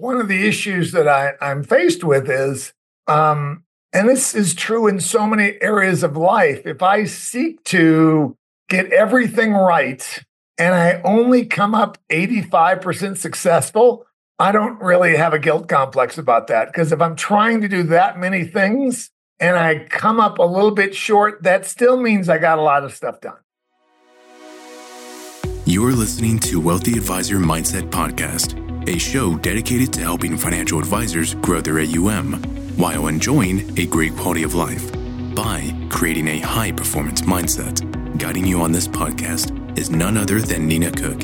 one of the issues that I, I'm faced with is, um, and this is true in so many areas of life, if I seek to get everything right and I only come up 85% successful, I don't really have a guilt complex about that. Because if I'm trying to do that many things and I come up a little bit short, that still means I got a lot of stuff done. You are listening to Wealth Advisor Mindset Podcast a show dedicated to helping financial advisors grow their AUM while enjoying a great quality of life by creating a high performance mindset. Guiding you on this podcast is none other than Nina Cook,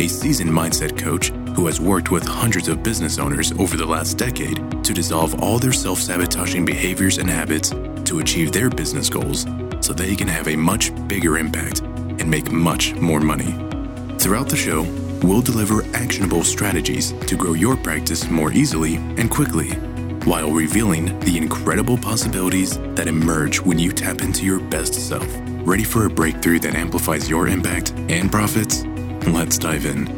a seasoned mindset coach who has worked with hundreds of business owners over the last decade to dissolve all their self sabotaging behaviors and habits to achieve their business goals so they can have a much bigger impact and make much more money. Throughout the show, we'll deliver actionable strategies to grow your practice more easily and quickly, while revealing the incredible possibilities that emerge when you tap into your best self. Ready for a breakthrough that amplifies your impact and profits? Let's dive in.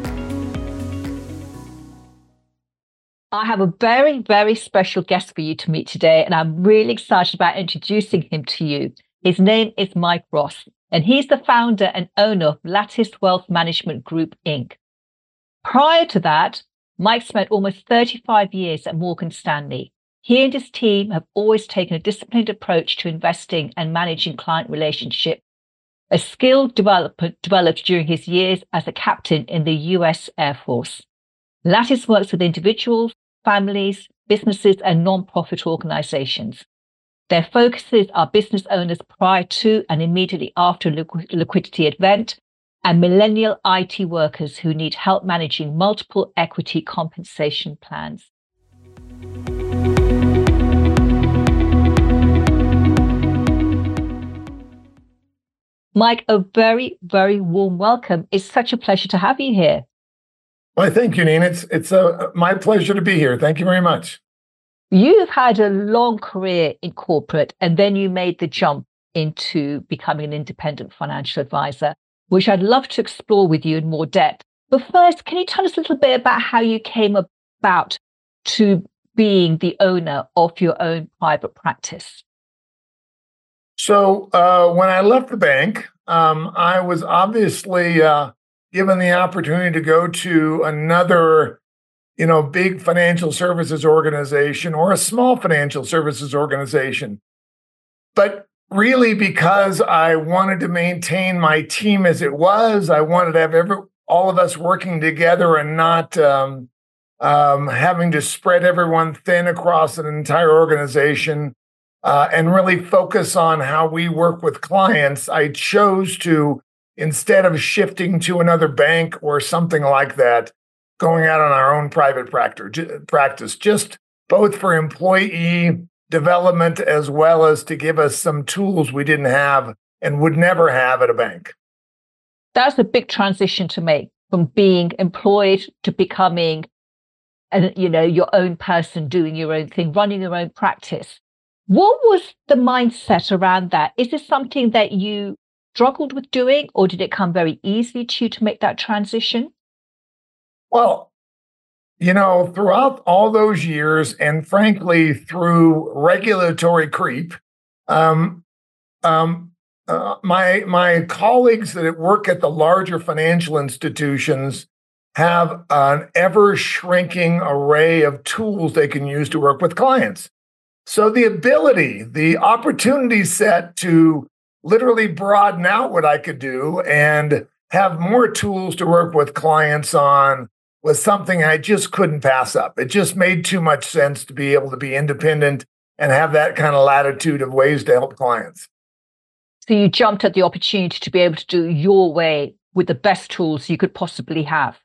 I have a very, very special guest for you to meet today, and I'm really excited about introducing him to you. His name is Mike Ross, and he's the founder and owner of Lattice Wealth Management Group, Inc. Prior to that, Mike spent almost 35 years at Morgan Stanley. He and his team have always taken a disciplined approach to investing and managing client relationships, a skill developed, during his years as a captain in the US Air Force. Lattice works with individuals, families, businesses, and non-profit organizations. Their focuses are business owners prior to and immediately after a liquidity event, and millennial IT workers who need help managing multiple equity compensation plans. Mike, a very, very warm welcome. It's such a pleasure to have you here. Well, thank you, Nina. It's it's a, my pleasure to be here. Thank you very much. You've had a long career in corporate, and then you made the jump into becoming an independent financial advisor which I'd love to explore with you in more depth. But first, can you tell us a little bit about how you came about to being the owner of your own private practice? So, uh, when I left the bank, um, I was obviously uh, given the opportunity to go to another, you know, big financial services organization or a small financial services organization. But really because I wanted to maintain my team as it was. I wanted to have every, all of us working together and not um, um, having to spread everyone thin across an entire organization uh, and really focus on how we work with clients. I chose to, instead of shifting to another bank or something like that, going out on our own private practice, just both for employee development as well as to give us some tools we didn't have and would never have at a bank. That's a big transition to make from being employed to becoming and you know your own person doing your own thing running your own practice. What was the mindset around that? Is this something that you struggled with doing or did it come very easily to you to make that transition? Well you know, throughout all those years, and frankly, through regulatory creep, um, um, uh, my my colleagues that work at the larger financial institutions have an ever shrinking array of tools they can use to work with clients. So the ability, the opportunity set to literally broaden out what I could do and have more tools to work with clients on was something I just couldn't pass up. It just made too much sense to be able to be independent and have that kind of latitude of ways to help clients. So you jumped at the opportunity to be able to do your way with the best tools you could possibly have.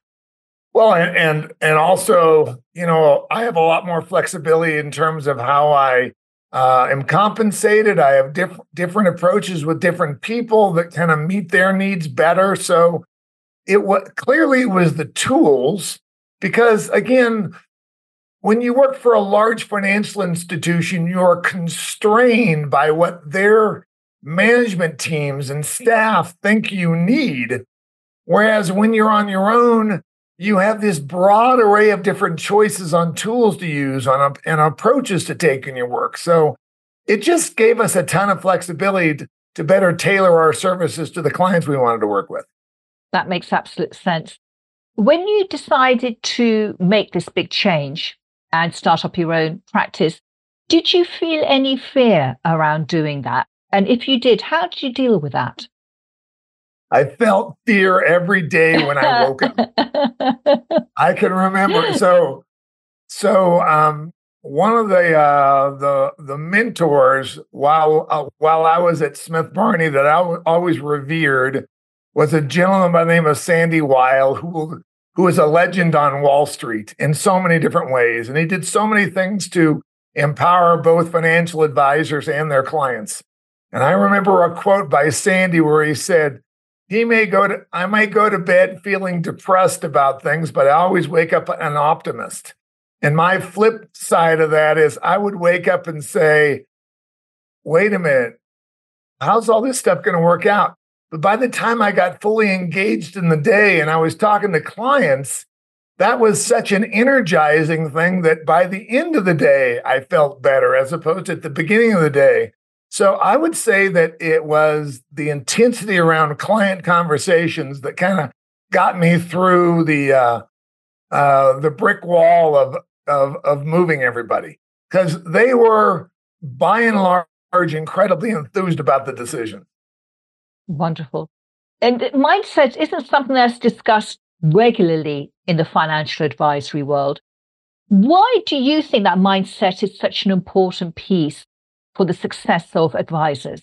Well, and and, and also, you know, I have a lot more flexibility in terms of how I uh, am compensated. I have different different approaches with different people that kind of meet their needs better. So it was clearly it was the tools because again when you work for a large financial institution you're constrained by what their management teams and staff think you need whereas when you're on your own you have this broad array of different choices on tools to use on a, and approaches to take in your work. So it just gave us a ton of flexibility to, to better tailor our services to the clients we wanted to work with. That makes absolute sense. When you decided to make this big change and start up your own practice, did you feel any fear around doing that? And if you did, how did you deal with that? I felt fear every day when I woke up. I can remember. So, so um, one of the uh, the the mentors while uh, while I was at Smith Barney that I always revered was a gentleman by the name of Sandy Weill who who is a legend on Wall Street in so many different ways, and he did so many things to empower both financial advisors and their clients. And I remember a quote by Sandy where he said, he may go to I might go to bed feeling depressed about things, but I always wake up an optimist. And my flip side of that is I would wake up and say, wait a minute, how's all this stuff going to work out? But by the time I got fully engaged in the day and I was talking to clients, that was such an energizing thing that by the end of the day, I felt better as opposed to at the beginning of the day. So I would say that it was the intensity around client conversations that kind of got me through the uh, uh, the brick wall of of of moving everybody because they were by and large incredibly enthused about the decision. Wonderful. And mindset isn't something that's discussed regularly in the financial advisory world. Why do you think that mindset is such an important piece for the success of advisors?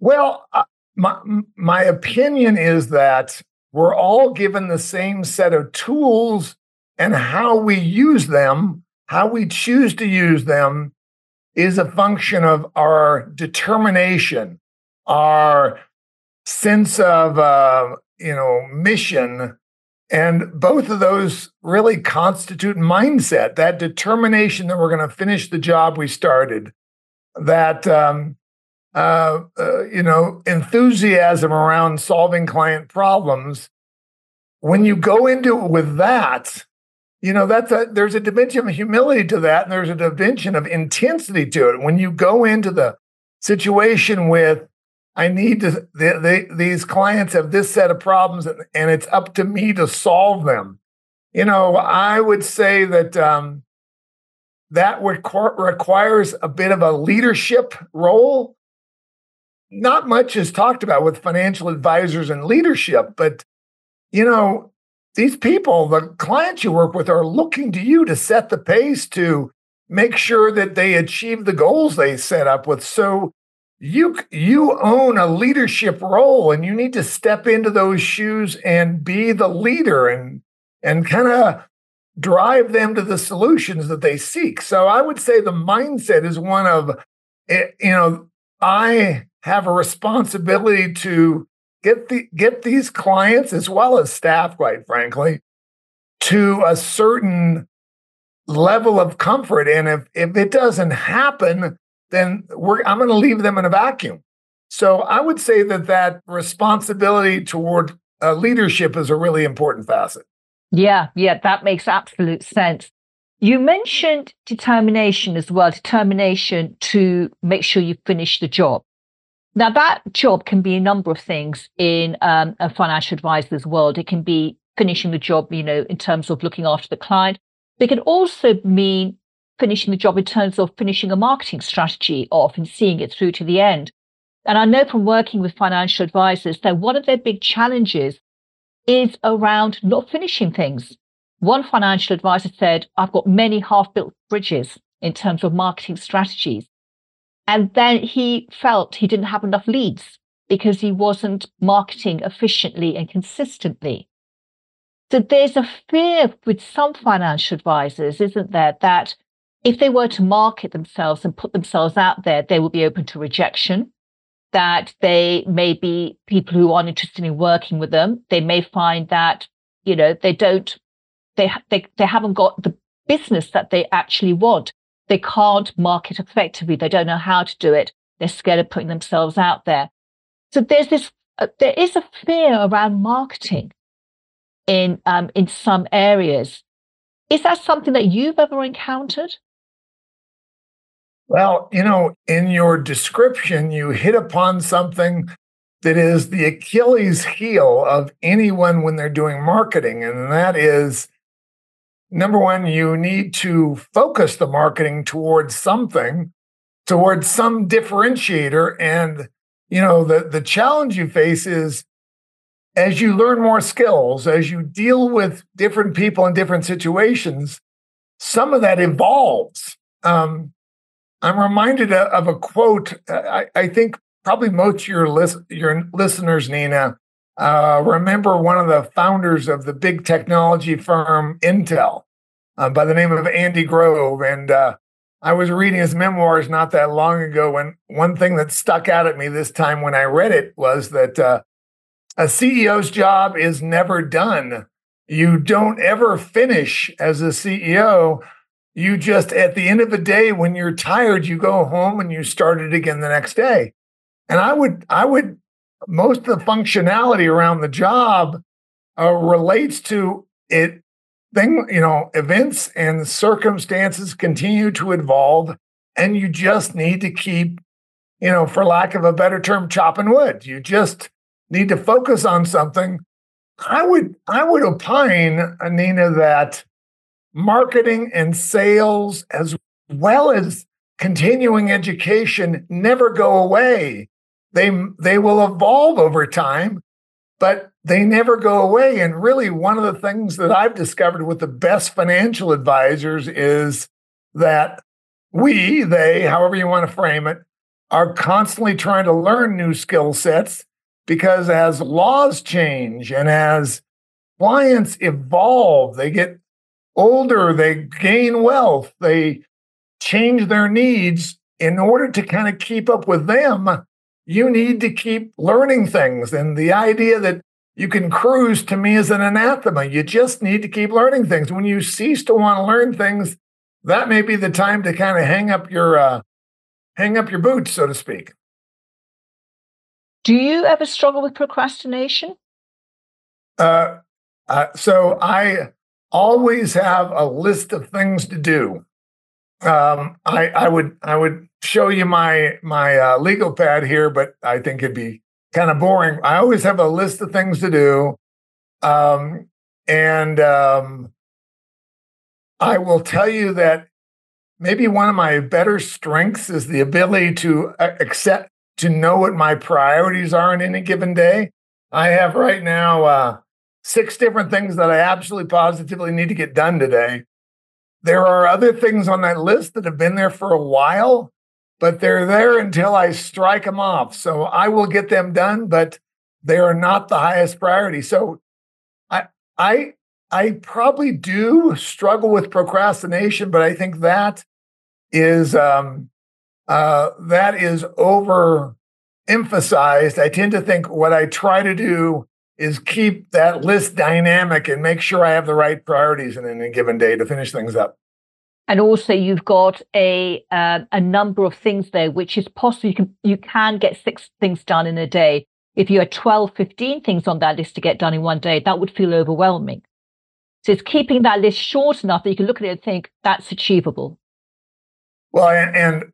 Well, uh, my, my opinion is that we're all given the same set of tools, and how we use them, how we choose to use them, is a function of our determination, our sense of uh, you know mission and both of those really constitute mindset, that determination that we're going to finish the job we started, that, um, uh, uh, you know, enthusiasm around solving client problems. When you go into it with that, you know, that's a, there's a dimension of humility to that, and there's a dimension of intensity to it. When you go into the situation with I need to, these clients have this set of problems and, and, it's up to me to solve them. You know, I would say that um, that requ- requires a bit of a leadership role. Not much is talked about with financial advisors and leadership, but, you know, these people, the clients you work with, are looking to you to set the pace to make sure that they achieve the goals they set up with. So, you you own a leadership role and you need to step into those shoes and be the leader and and kind of drive them to the solutions that they seek so i would say the mindset is one of eh, you know i have a responsibility to get the get these clients as well as staff quite frankly to a certain level of comfort and if if it doesn't happen then I'm going to leave them in a vacuum. So I would say that that responsibility toward uh, leadership is a really important facet. Yeah, yeah, that makes absolute sense. You mentioned determination as well, determination to make sure you finish the job. Now, that job can be a number of things in um, a financial advisor's world. It can be finishing the job, you know, in terms of looking after the client. But It can also mean finishing the job in terms of finishing a marketing strategy off and seeing it through to the end. And I know from working with financial advisors that one of their big challenges is around not finishing things. One financial advisor said, I've got many half built bridges in terms of marketing strategies. And then he felt he didn't have enough leads because he wasn't marketing efficiently and consistently. So there's a fear with some financial advisors, isn't there, that if they were to market themselves and put themselves out there, they will be open to rejection. That they may be people who aren't interested in working with them. They may find that, you know, they don't, they, they, they haven't got the business that they actually want. They can't market effectively. They don't know how to do it. They're scared of putting themselves out there. So there's this, uh, there is a fear around marketing. in um, in some areas. Is that something that you've ever encountered? Well, you know, in your description, you hit upon something that is the Achilles heel of anyone when they're doing marketing. And that is number one, you need to focus the marketing towards something, towards some differentiator. And, you know, the, the challenge you face is as you learn more skills, as you deal with different people in different situations, some of that evolves. Um, I'm reminded of a quote. I, I think probably most your list, your listeners, Nina, uh, remember one of the founders of the big technology firm Intel uh, by the name of Andy Grove. And uh, I was reading his memoirs not that long ago. When one thing that stuck out at me this time when I read it was that uh, a CEO's job is never done. You don't ever finish as a CEO. You just, at the end of the day, when you're tired, you go home and you start it again the next day. And I would, I would, most of the functionality around the job uh, relates to it. Thing, you know, events and circumstances continue to evolve, and you just need to keep, you know, for lack of a better term, chopping wood. You just need to focus on something. I would, I would opine, Nina, that marketing and sales, as well as continuing education, never go away. They, they will evolve over time, but they never go away. And really, one of the things that I've discovered with the best financial advisors is that we, they, however you want to frame it, are constantly trying to learn new skill sets because as laws change and as clients evolve, they get older, they gain wealth, they change their needs. In order to kind of keep up with them, you need to keep learning things. And the idea that you can cruise to me is an anathema. You just need to keep learning things. When you cease to want to learn things, that may be the time to kind of hang up your uh, hang up your boots, so to speak. Do you ever struggle with procrastination? Uh, uh, so I always have a list of things to do. Um, I, I would I would show you my my uh, legal pad here, but I think it'd be kind of boring. I always have a list of things to do, um, and um, I will tell you that maybe one of my better strengths is the ability to uh, accept to know what my priorities are in any given day. I have right now uh, six different things that I absolutely positively need to get done today. There are other things on that list that have been there for a while, but they're there until I strike them off. So I will get them done, but they are not the highest priority. So I I I probably do struggle with procrastination, but I think that is um, uh, that is over emphasized. I tend to think what I try to do is keep that list dynamic and make sure I have the right priorities in any given day to finish things up. And also, you've got a uh, a number of things there, which is possible. You can you can get six things done in a day. If you had 12, 15 things on that list to get done in one day, that would feel overwhelming. So it's keeping that list short enough that you can look at it and think that's achievable. Well, and, and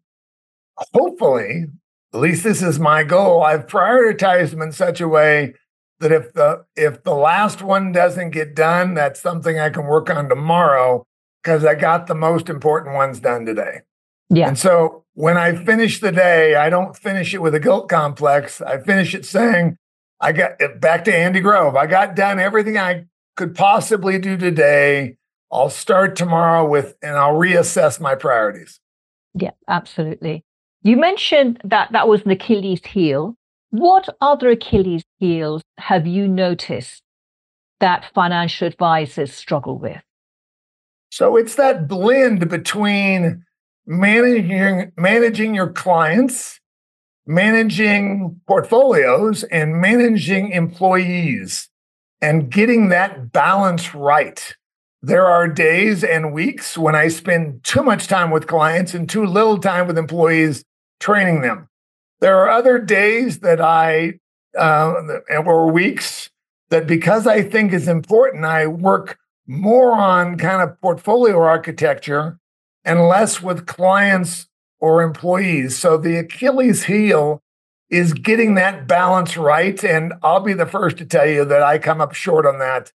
hopefully, at least this is my goal. I've prioritized them in such a way that if the if the last one doesn't get done, that's something I can work on tomorrow because I got the most important ones done today. Yeah. And so when I finish the day, I don't finish it with a guilt complex. I finish it saying, I got eh, back to Andy Grove. I got done everything I could possibly do today. I'll start tomorrow with and I'll reassess my priorities. Yeah, absolutely. You mentioned that that was an Achilles heel. What other Achilles heels have you noticed that financial advisors struggle with? So it's that blend between managing managing your clients, managing portfolios, and managing employees and getting that balance right. There are days and weeks when I spend too much time with clients and too little time with employees training them. There are other days that I, uh, or weeks that because I think is important, I work more on kind of portfolio architecture and less with clients or employees. So the Achilles heel is getting that balance right. And I'll be the first to tell you that I come up short on that.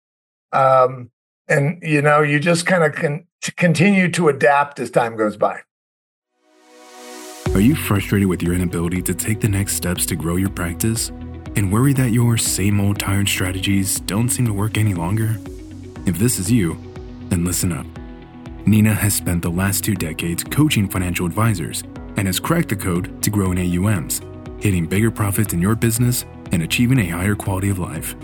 Um, and you know, you just kind of can continue to adapt as time goes by. Are you frustrated with your inability to take the next steps to grow your practice and worry that your same old tired strategies don't seem to work any longer? If this is you, then listen up. Nina has spent the last two decades coaching financial advisors and has cracked the code to grow in AUMs, hitting bigger profits in your business and achieving a higher quality of life.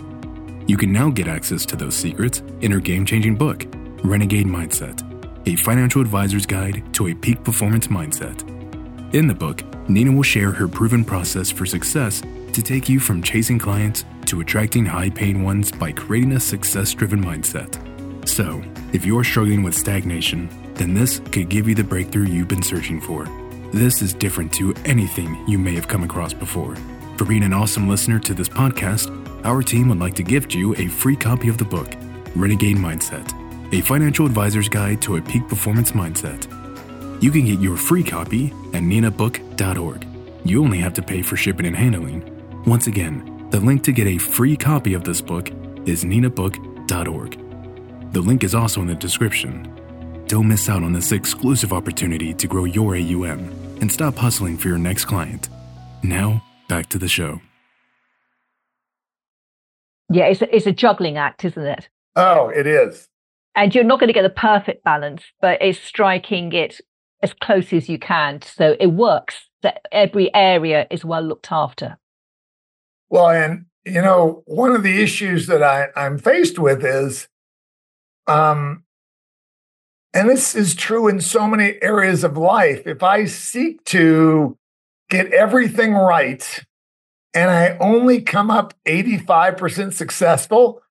You can now get access to those secrets in her game changing book, Renegade Mindset A Financial Advisor's Guide to a Peak Performance Mindset. In the book, Nina will share her proven process for success to take you from chasing clients to attracting high paying ones by creating a success driven mindset. So, if you're struggling with stagnation, then this could give you the breakthrough you've been searching for. This is different to anything you may have come across before. For being an awesome listener to this podcast, our team would like to gift you a free copy of the book, Renegade Mindset A Financial Advisor's Guide to a Peak Performance Mindset. You can get your free copy at ninabook.org. You only have to pay for shipping and handling. Once again, the link to get a free copy of this book is ninabook.org. The link is also in the description. Don't miss out on this exclusive opportunity to grow your AUM and stop hustling for your next client. Now, back to the show. Yeah, it's a, it's a juggling act, isn't it? Oh, it is. And you're not going to get the perfect balance, but it's striking it as close as you can. So it works that every area is well looked after. Well, and you know, one of the issues that I, I'm faced with is um, and this is true in so many areas of life. If I seek to get everything right and I only come up 85% successful,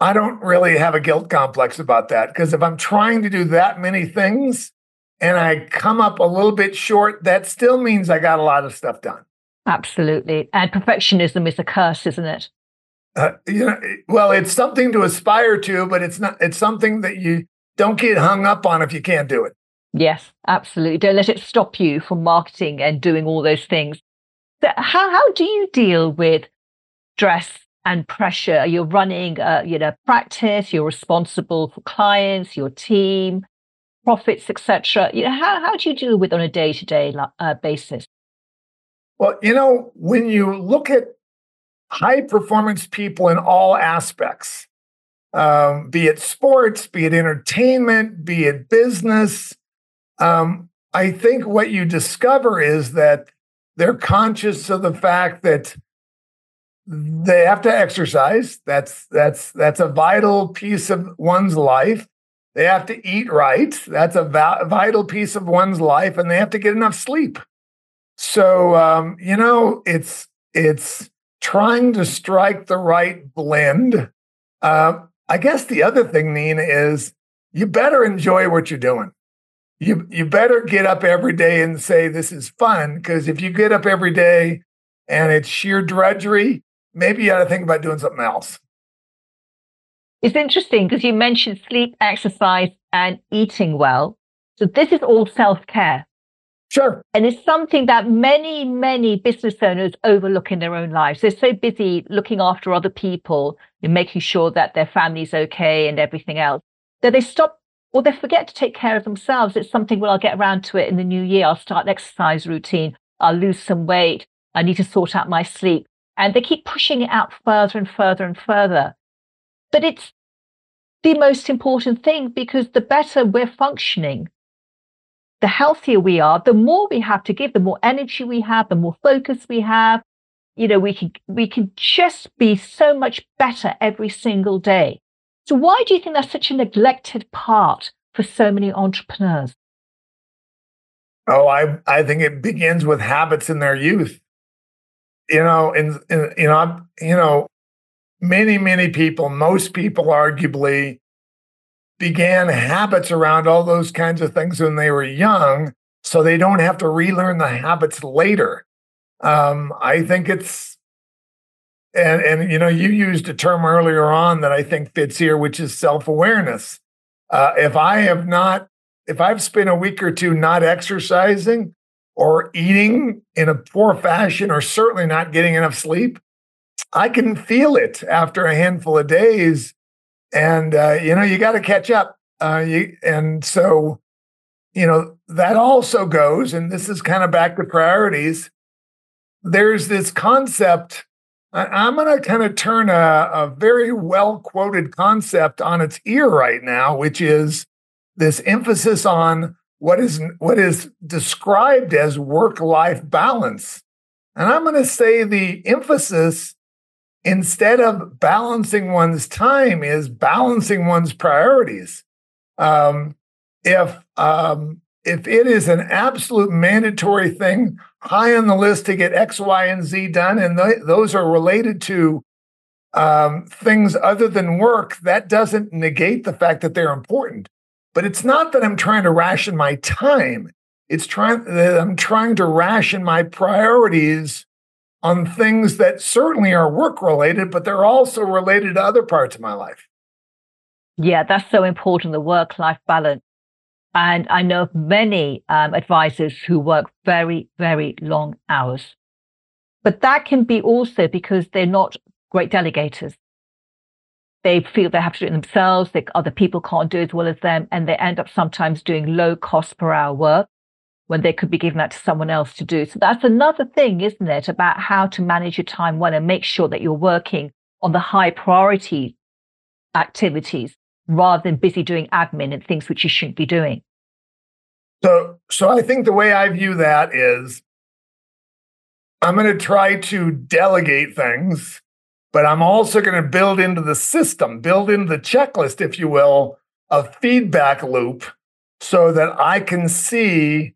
I don't really have a guilt complex about that. Because if I'm trying to do that many things and I come up a little bit short, that still means I got a lot of stuff done. Absolutely. And perfectionism is a curse, isn't it? Uh, you know, well, it's something to aspire to, but it's not. It's something that you don't get hung up on if you can't do it. Yes, absolutely. Don't let it stop you from marketing and doing all those things. So how how do you deal with stress and pressure? You're running, a, you know, practice. You're responsible for clients, your team, profits, etc. You know, how how do you deal with on a day to day basis? Well, you know, when you look at high performance people in all aspects, um, be it sports, be it entertainment, be it business. Um, I think what you discover is that they're conscious of the fact that they have to exercise. That's that's that's a vital piece of one's life. They have to eat right. That's a va- vital piece of one's life, and they have to get enough sleep. So um, you know, it's it's trying to strike the right blend. Uh, I guess the other thing, Nina, is you better enjoy what you're doing. You you better get up every day and say this is fun because if you get up every day and it's sheer drudgery, maybe you ought to think about doing something else. It's interesting because you mentioned sleep, exercise, and eating well. So this is all self care. Sure. And it's something that many, many business owners overlook in their own lives. They're so busy looking after other people and making sure that their family's okay and everything else that they stop or they forget to take care of themselves. It's something, well, I'll get around to it in the new year. I'll start an exercise routine. I'll lose some weight. I need to sort out my sleep. And they keep pushing it out further and further and further. But it's the most important thing because the better we're functioning, the healthier we are, the more we have to give, the more energy we have, the more focus we have. You know, we can we can just be so much better every single day. So why do you think that's such a neglected part for so many entrepreneurs? Oh, I I think it begins with habits in their youth. You know, and, and you know, i you know, many many people, most people, arguably, began habits around all those kinds of things when they were young so they don't have to relearn the habits later. Um, I think it's and and you know you used a term earlier on that I think fits here, which is self awareness. Uh, if I have not, if I've spent a week or two not exercising or eating in a poor fashion, or certainly not getting enough sleep, I can feel it after a handful of days, and uh, you know you got to catch up. Uh, you, and so, you know that also goes, and this is kind of back to priorities. There's this concept I'm going to kind of turn a, a very well quoted concept on its ear right now, which is this emphasis on what is what is described as work life balance. And I'm going to say the emphasis instead of balancing one's time is balancing one's priorities. Um, if um, if it is an absolute mandatory thing high on the list to get X, Y, and Z done, and th- those are related to um, things other than work, that doesn't negate the fact that they're important. But it's not that I'm trying to ration my time. It's trying that I'm trying to ration my priorities on things that certainly are work related, but they're also related to other parts of my life. Yeah, that's so important the work life balance. And I know of many um, advisors who work very, very long hours. But that can be also because they're not great delegators. They feel they have to do it themselves, that other people can't do as well as them, and they end up sometimes doing low cost per hour work when they could be given that to someone else to do. So that's another thing, isn't it, about how to manage your time well and make sure that you're working on the high priority activities rather than busy doing admin and things which you shouldn't be doing. So, so I think the way I view that is I'm going to try to delegate things, but I'm also going to build into the system, build into the checklist, if you will, a feedback loop so that I can see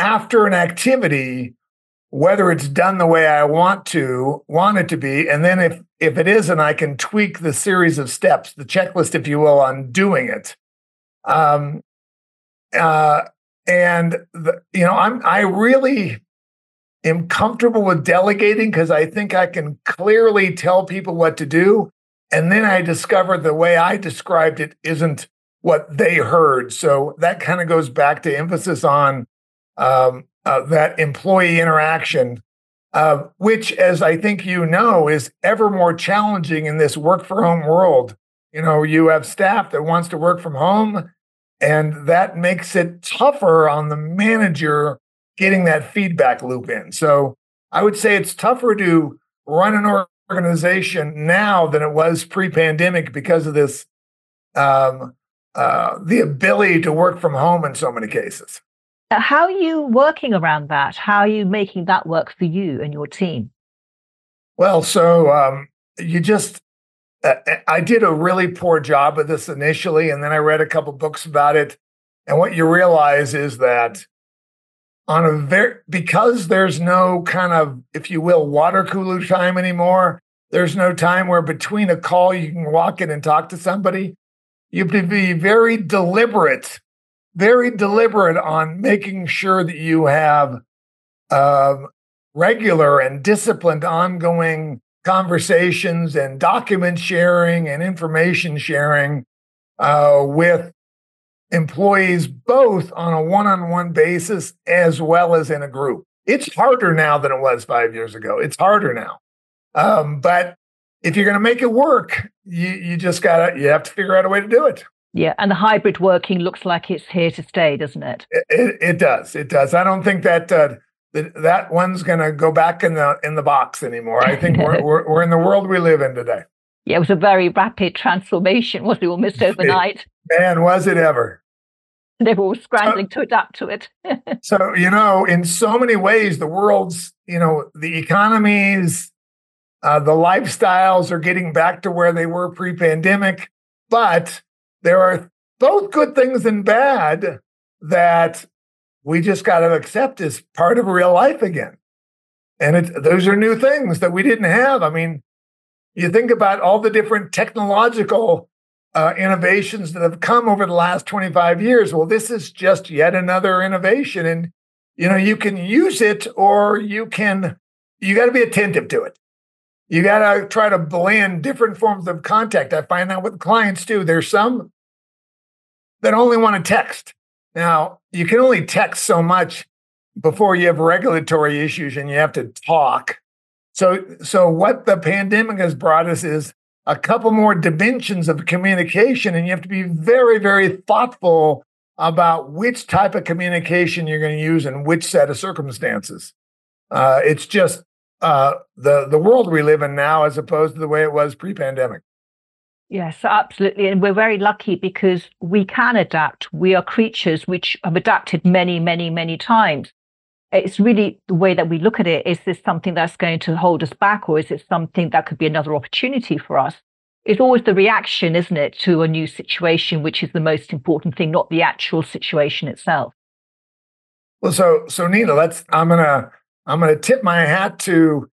after an activity whether it's done the way I want to, want it to be, and then if if it isn't, I can tweak the series of steps, the checklist, if you will, on doing it. Um, uh, and the, you know, I'm I really am comfortable with delegating because I think I can clearly tell people what to do. And then I discover the way I described it isn't what they heard. So that kind of goes back to emphasis on um, uh, that employee interaction, uh, which, as I think you know, is ever more challenging in this work from home world. You know, you have staff that wants to work from home, and that makes it tougher on the manager getting that feedback loop in. So I would say it's tougher to run an organization now than it was pre-pandemic because of this um, uh, the ability to work from home in so many cases. How are you working around that? How are you making that work for you and your team? Well, so um, you just, uh, uh, I did a really poor job of this initially, and then I read a couple books about it. And what you realize is that on a very, because there's no kind of, if you will, water cooler time anymore, there's no time where between a call you can walk in and talk to somebody. You have to be very deliberate very deliberate on making sure that you have uh, regular and disciplined ongoing conversations and document sharing and information sharing uh, with employees, both on a one on one basis as well as in a group. It's harder now than it was five years ago. It's harder now. Um, but if you're going to make it work, you, you just got to, you have to figure out a way to do it. Yeah, and the hybrid working looks like it's here to stay, doesn't it? It, it, it does. It does. I don't think that uh, that, that one's going to go back in the in the box anymore. I think we're, we're we're in the world we live in today. Yeah, it was a very rapid transformation, wasn't it almost overnight? Man, was it ever? They were all scrambling to adapt to it. so, you know, in so many ways, the world's, you know, the economies, uh, the lifestyles are getting back to where they were pre pandemic. But there are both good things and bad that we just got to accept as part of real life again. And it, those are new things that we didn't have. I mean, you think about all the different technological uh, innovations that have come over the last 25 years. Well, this is just yet another innovation. And, you know, you can use it or you can, you got to be attentive to it. You got to try to blend different forms of contact. I find that with clients too. There's some that only want to text. Now, you can only text so much before you have regulatory issues and you have to talk. So, so what the pandemic has brought us is a couple more dimensions of communication, and you have to be very, very thoughtful about which type of communication you're going to use and which set of circumstances. Uh, it's just uh, the the world we live in now, as opposed to the way it was pre-pandemic. Yes, absolutely. And we're very lucky because we can adapt. We are creatures which have adapted many, many, many times. It's really the way that we look at it. Is this something that's going to hold us back, or is it something that could be another opportunity for us? It's always the reaction, isn't it, to a new situation, which is the most important thing, not the actual situation itself. Well, so so Nina, let's I'm gonna I'm gonna tip my hat to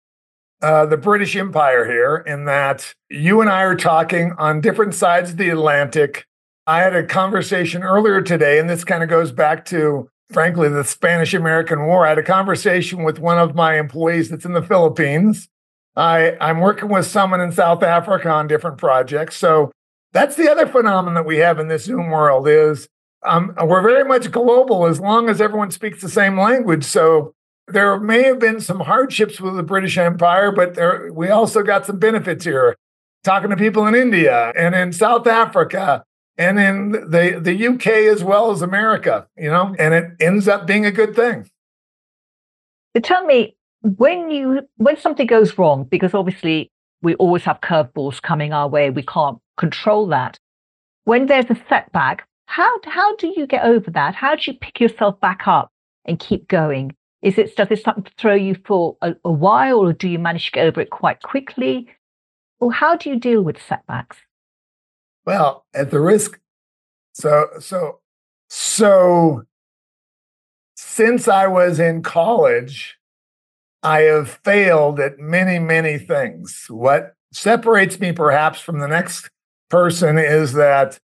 uh, the British Empire here in that you and I are talking on different sides of the Atlantic. I had a conversation earlier today, and this kind of goes back to, frankly, the Spanish American War. I had a conversation with one of my employees that's in the Philippines. I, I'm working with someone in South Africa on different projects. So that's the other phenomenon that we have in this Zoom world is um, we're very much global as long as everyone speaks the same language. So there may have been some hardships with the British Empire, but there, we also got some benefits here. Talking to people in India and in South Africa and in the, the UK as well as America, you know, and it ends up being a good thing. So tell me, when you when something goes wrong, because obviously we always have curveballs coming our way, we can't control that. When there's a setback, how how do you get over that? How do you pick yourself back up and keep going? Is it does it start to throw you for a, a while, or do you manage to get over it quite quickly? Or how do you deal with setbacks? Well, at the risk, so so so since I was in college, I have failed at many, many things. What separates me perhaps from the next person is that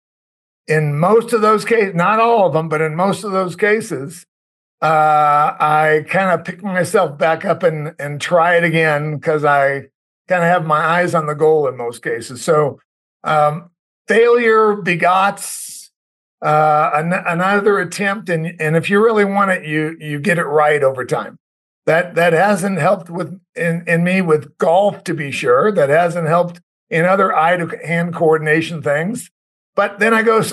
in most of those cases, not all of them, but in most of those cases, uh, I kind of pick myself back up and and try it again because I kind of have my eyes on the goal in most cases. So um, failure begots uh, an, another attempt, and and if you really want it, you you get it right over time. That that hasn't helped with in in me with golf to be sure. That hasn't helped in other eye to hand coordination things. But then I go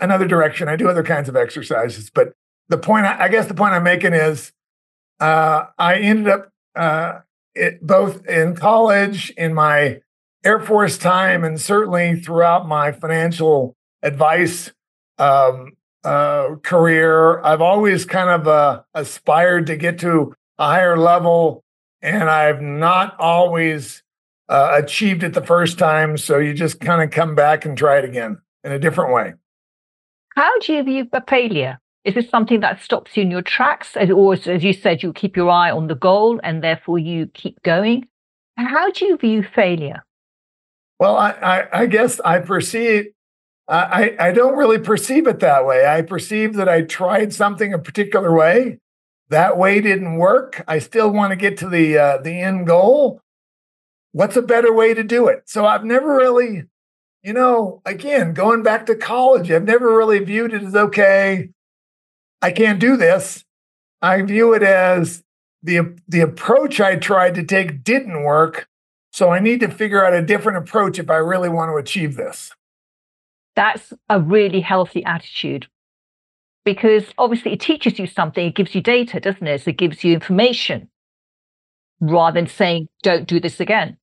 another direction. I do other kinds of exercises, but the point I guess the point I'm making is uh, I ended up uh, it, both in college, in my Air Force time, and certainly throughout my financial advice um, uh, career. I've always kind of uh, aspired to get to a higher level, and I've not always uh, achieved it the first time. So you just kind of come back and try it again in a different way. How do you view failure? Is this something that stops you in your tracks? Or, as you said, you keep your eye on the goal and therefore you keep going? How do you view failure? Well, I, I, I guess I perceive, I, I don't really perceive it that way. I perceive that I tried something a particular way. That way didn't work. I still want to get to the uh, the end goal. What's a better way to do it? So I've never really, you know, again, going back to college, I've never really viewed it as okay. I can't do this. I view it as the the approach I tried to take didn't work. So I need to figure out a different approach if I really want to achieve this. That's a really healthy attitude because obviously it teaches you something, it gives you data, doesn't it? So it gives you information rather than saying, don't do this again.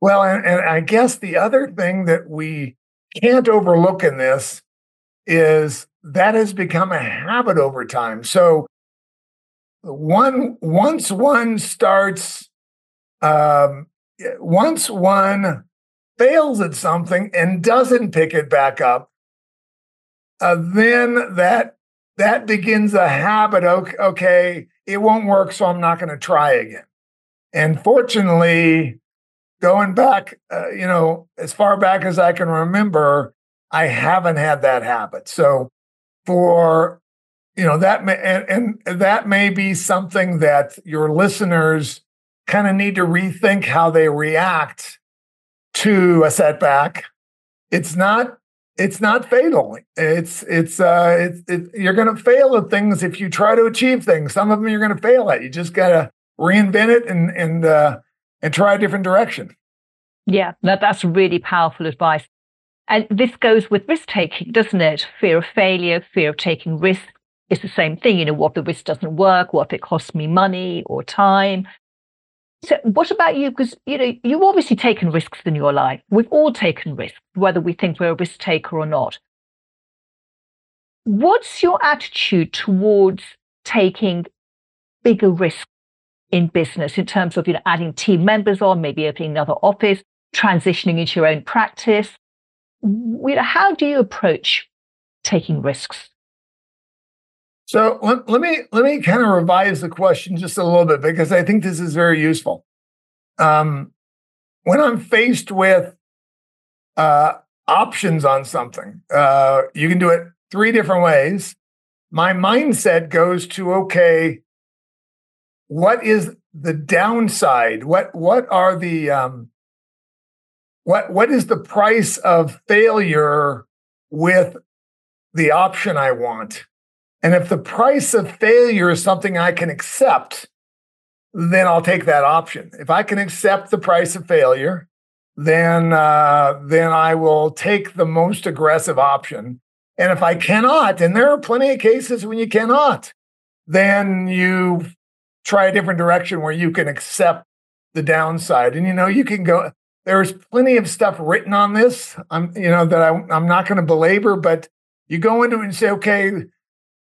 Well, and, and I guess the other thing that we can't overlook in this is that has become a habit over time. So one once one starts um, once one fails at something and doesn't pick it back up, uh, then that that begins a habit. Okay, okay, it won't work, so I'm not going to try again. And fortunately, going back, uh, you know, as far back as I can remember, I haven't had that habit. So for you know that may and, and that may be something that your listeners kind of need to rethink how they react to a setback. It's not it's not fatal. It's it's uh it's it, you're going to fail at things if you try to achieve things. Some of them you're going to fail at. You just got to reinvent it and and uh and try a different direction. Yeah, that, that's really powerful advice. And this goes with risk taking, doesn't it? Fear of failure, fear of taking risk. It's the same thing. You know, what if the risk doesn't work? What if it costs me money or time? So, what about you? Because you know, you've obviously taken risks in your life. We've all taken risks, whether we think we're a risk taker or not. What's your attitude towards taking bigger risks in business in terms of you know adding team members on, maybe opening another office, transitioning into your own practice? How do you approach taking risks? So let, let me let me kind of revise the question just a little bit because I think this is very useful. Um, when I'm faced with uh, options on something, uh, you can do it three different ways. My mindset goes to okay, what is the downside? What what are the um, what what is the price of failure with the option I want? And if the price of failure is something I can accept, then I'll take that option. If I can accept the price of failure, then uh, then I will take the most aggressive option. And if I cannot, and there are plenty of cases when you cannot, then you try a different direction where you can accept the downside. And you know, you can go. There's plenty of stuff written on this. I'm you know that I, I'm not going to belabor, but you go into it and say, okay,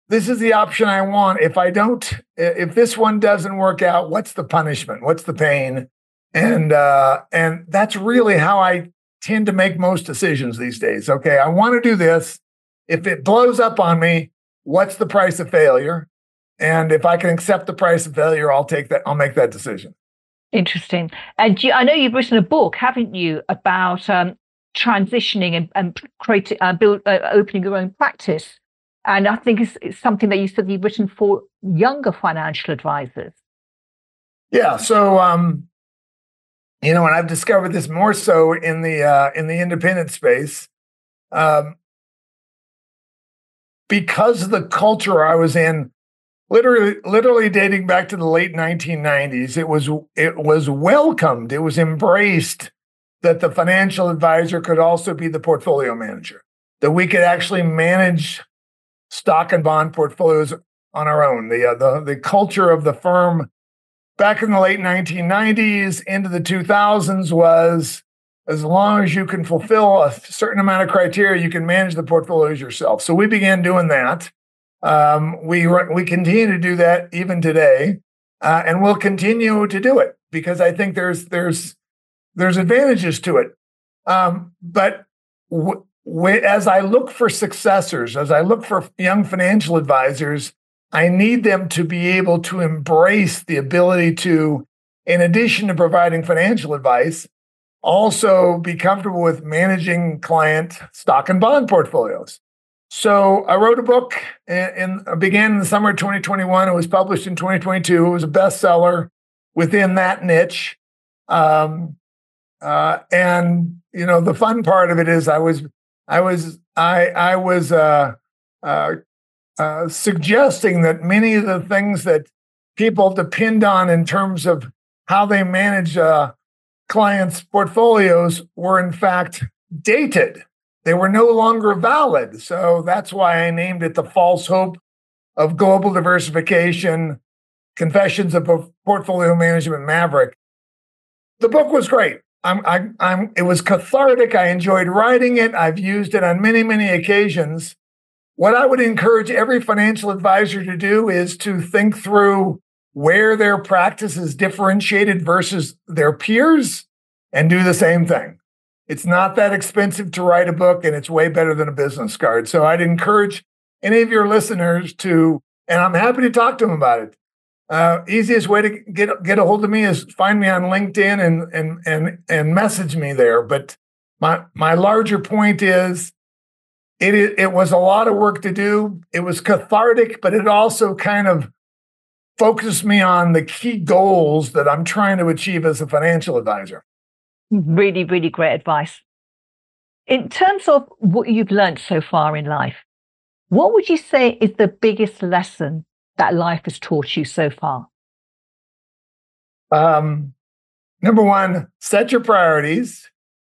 this is the option I want. If I don't, if this one doesn't work out, what's the punishment? What's the pain? And uh, and that's really how I tend to make most decisions these days. Okay, I want to do this. If it blows up on me, what's the price of failure? And if I can accept the price of failure, I'll take that. I'll make that decision. Interesting. And you, I know you've written a book, haven't you, about um, transitioning and, and creating, uh, build, uh, opening your own practice. And I think it's, it's something that you said you've written for younger financial advisors. Yeah. So, um, you know, and I've discovered this more so in the uh, in the independent space, um, because of the culture I was in. Literally, literally dating back to the late 1990s, it was it was welcomed, it was embraced that the financial advisor could also be the portfolio manager, that we could actually manage stock and bond portfolios on our own. The, uh, the, the culture of the firm back in the late 1990s into the 2000s was as long as you can fulfill a certain amount of criteria, you can manage the portfolios yourself. So we began doing that. Um, we we continue to do that even today, uh, and we'll continue to do it because I think there's there's there's advantages to it. Um, but w- as I look for successors, as I look for young financial advisors, I need them to be able to embrace the ability to, in addition to providing financial advice, also be comfortable with managing client stock and bond portfolios. So I wrote a book and began in the summer of 2021. It was published in 2022. It was a bestseller within that niche. Um, uh, and you know the fun part of it is I was I was I I was uh, uh, uh, suggesting that many of the things that people depend on in terms of how they manage uh, clients' portfolios were in fact dated. They were no longer valid. So that's why I named it the false hope of global diversification, confessions of portfolio management maverick. The book was great. I'm, I, I'm, it was cathartic. I enjoyed writing it. I've used it on many, many occasions. What I would encourage every financial advisor to do is to think through where their practice is differentiated versus their peers and do the same thing. It's not that expensive to write a book and it's way better than a business card. So I'd encourage any of your listeners to, and I'm happy to talk to them about it. Uh, easiest way to get get a hold of me is find me on LinkedIn and and and and message me there. But my my larger point is it it was a lot of work to do. It was cathartic, but it also kind of focused me on the key goals that I'm trying to achieve as a financial advisor. Really, really great advice. In terms of what you've learned so far in life, what would you say is the biggest lesson that life has taught you so far? Um, number one, set your priorities.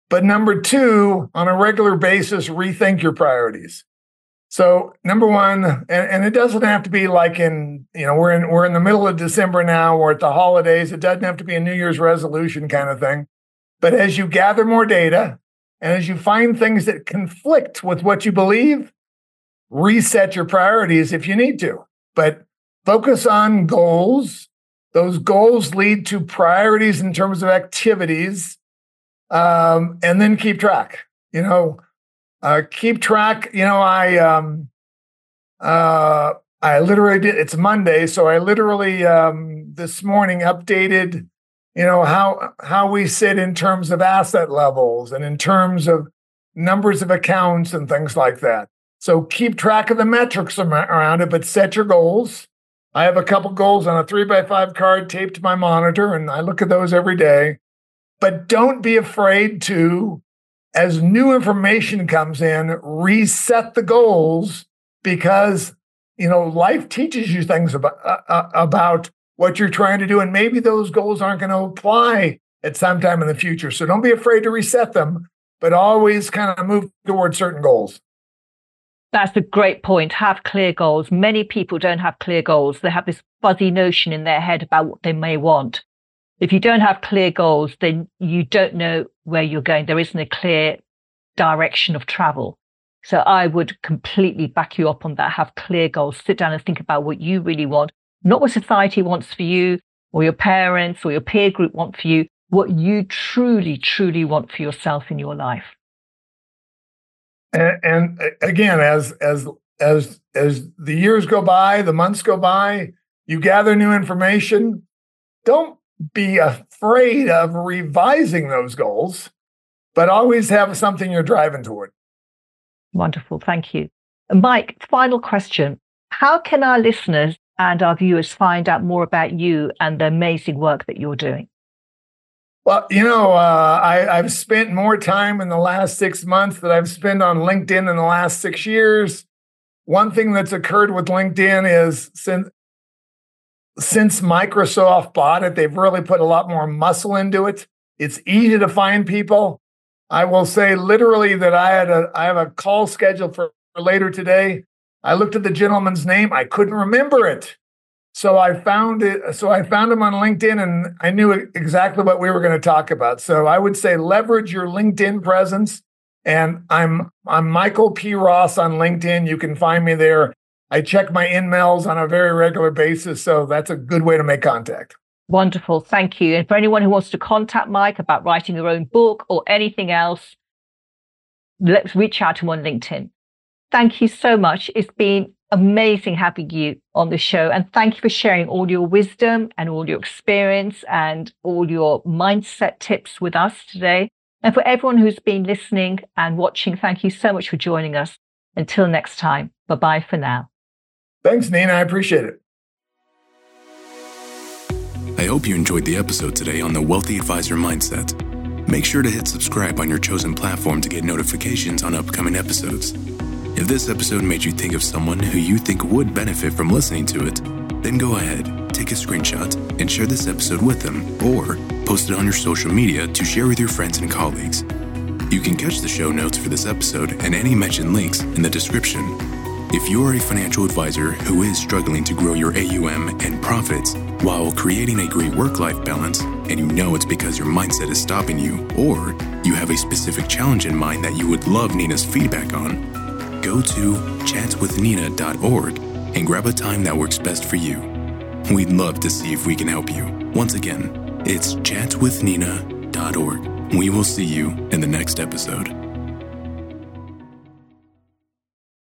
But number two, on a regular basis, rethink your priorities. So number one, and, and, it doesn't have to be like in, you know, we're in we're in the middle of December now, we're at the holidays. It doesn't have to be a New Year's resolution kind of thing. But as you gather more data and as you find things that conflict with what you believe, reset your priorities if you need to. But focus on goals. Those goals lead to priorities in terms of activities. Um, and then keep track. You know, uh, keep track. You know, I um, uh, I literally did. It's Monday, so I literally um, this morning updated. You know how how we sit in terms of asset levels and in terms of numbers of accounts and things like that. So keep track of the metrics around it, but set your goals. I have a couple goals on a three by five card taped to my monitor, and I look at those every day. But don't be afraid to as new information comes in, reset the goals because you know life teaches you things about uh, about what you're trying to do, and maybe those goals aren't going to apply at some time in the future. So don't be afraid to reset them, but always kind of move towards certain goals. That's a great point. Have clear goals. Many people don't have clear goals. They have this fuzzy notion in their head about what they may want if you don't have clear goals, then you don't know where you're going. There isn't a clear direction of travel. So I would completely back you up on that. Have clear goals. Sit down and think about what you really want, not what society wants for you or your parents or your peer group want for you, what you truly, truly want for yourself in your life. And, and again, as, as, as, as the years go by, the months go by, you gather new information. Don't be afraid of revising those goals, but always have something you're driving toward. Wonderful. Thank you. Mike, final question. How can our listeners and our viewers find out more about you and the amazing work that you're doing? Well, you know, uh, I, I've spent more time in the last six months that I've spent on LinkedIn in the last six years. One thing that's occurred with LinkedIn is since since Microsoft bought it, they've really put a lot more muscle into it. It's easy to find people. I will say literally that I had a I have a call scheduled for later today. I looked at the gentleman's name, I couldn't remember it. So I found it so I found him on LinkedIn and I knew exactly what we were going to talk about. So I would say leverage your LinkedIn presence and I'm I'm Michael P Ross on LinkedIn. You can find me there. I check my emails on a very regular basis. So that's a good way to make contact. Wonderful. Thank you. And for anyone who wants to contact Mike about writing their own book or anything else, let's reach out to him on LinkedIn. Thank you so much. It's been amazing having you on the show. And thank you for sharing all your wisdom and all your experience and all your mindset tips with us today. And for everyone who's been listening and watching, thank you so much for joining us. Until next time, bye bye for now. Thanks, Nina. I appreciate it. I hope you enjoyed the episode today on the Wealth Advisor Mindset. Make sure to hit subscribe on your chosen platform to get notifications on upcoming episodes. If this episode made you think of someone who you think would benefit from listening to it, then go ahead, take a screenshot, and share this episode with them, or post it on your social media to share with your friends and colleagues. You can catch the show notes for this episode and any mentioned links in the description. If you are a financial advisor who is struggling to grow your AUM and profits while creating a great work life balance, and you know it's because your mindset is stopping you, or you have a specific challenge in mind that you would love Nina's feedback on, go to chatswithnina.org and grab a time that works best for you. We'd love to see if we can help you. Once again, it's chatswithnina.org. We will see you in the next episode.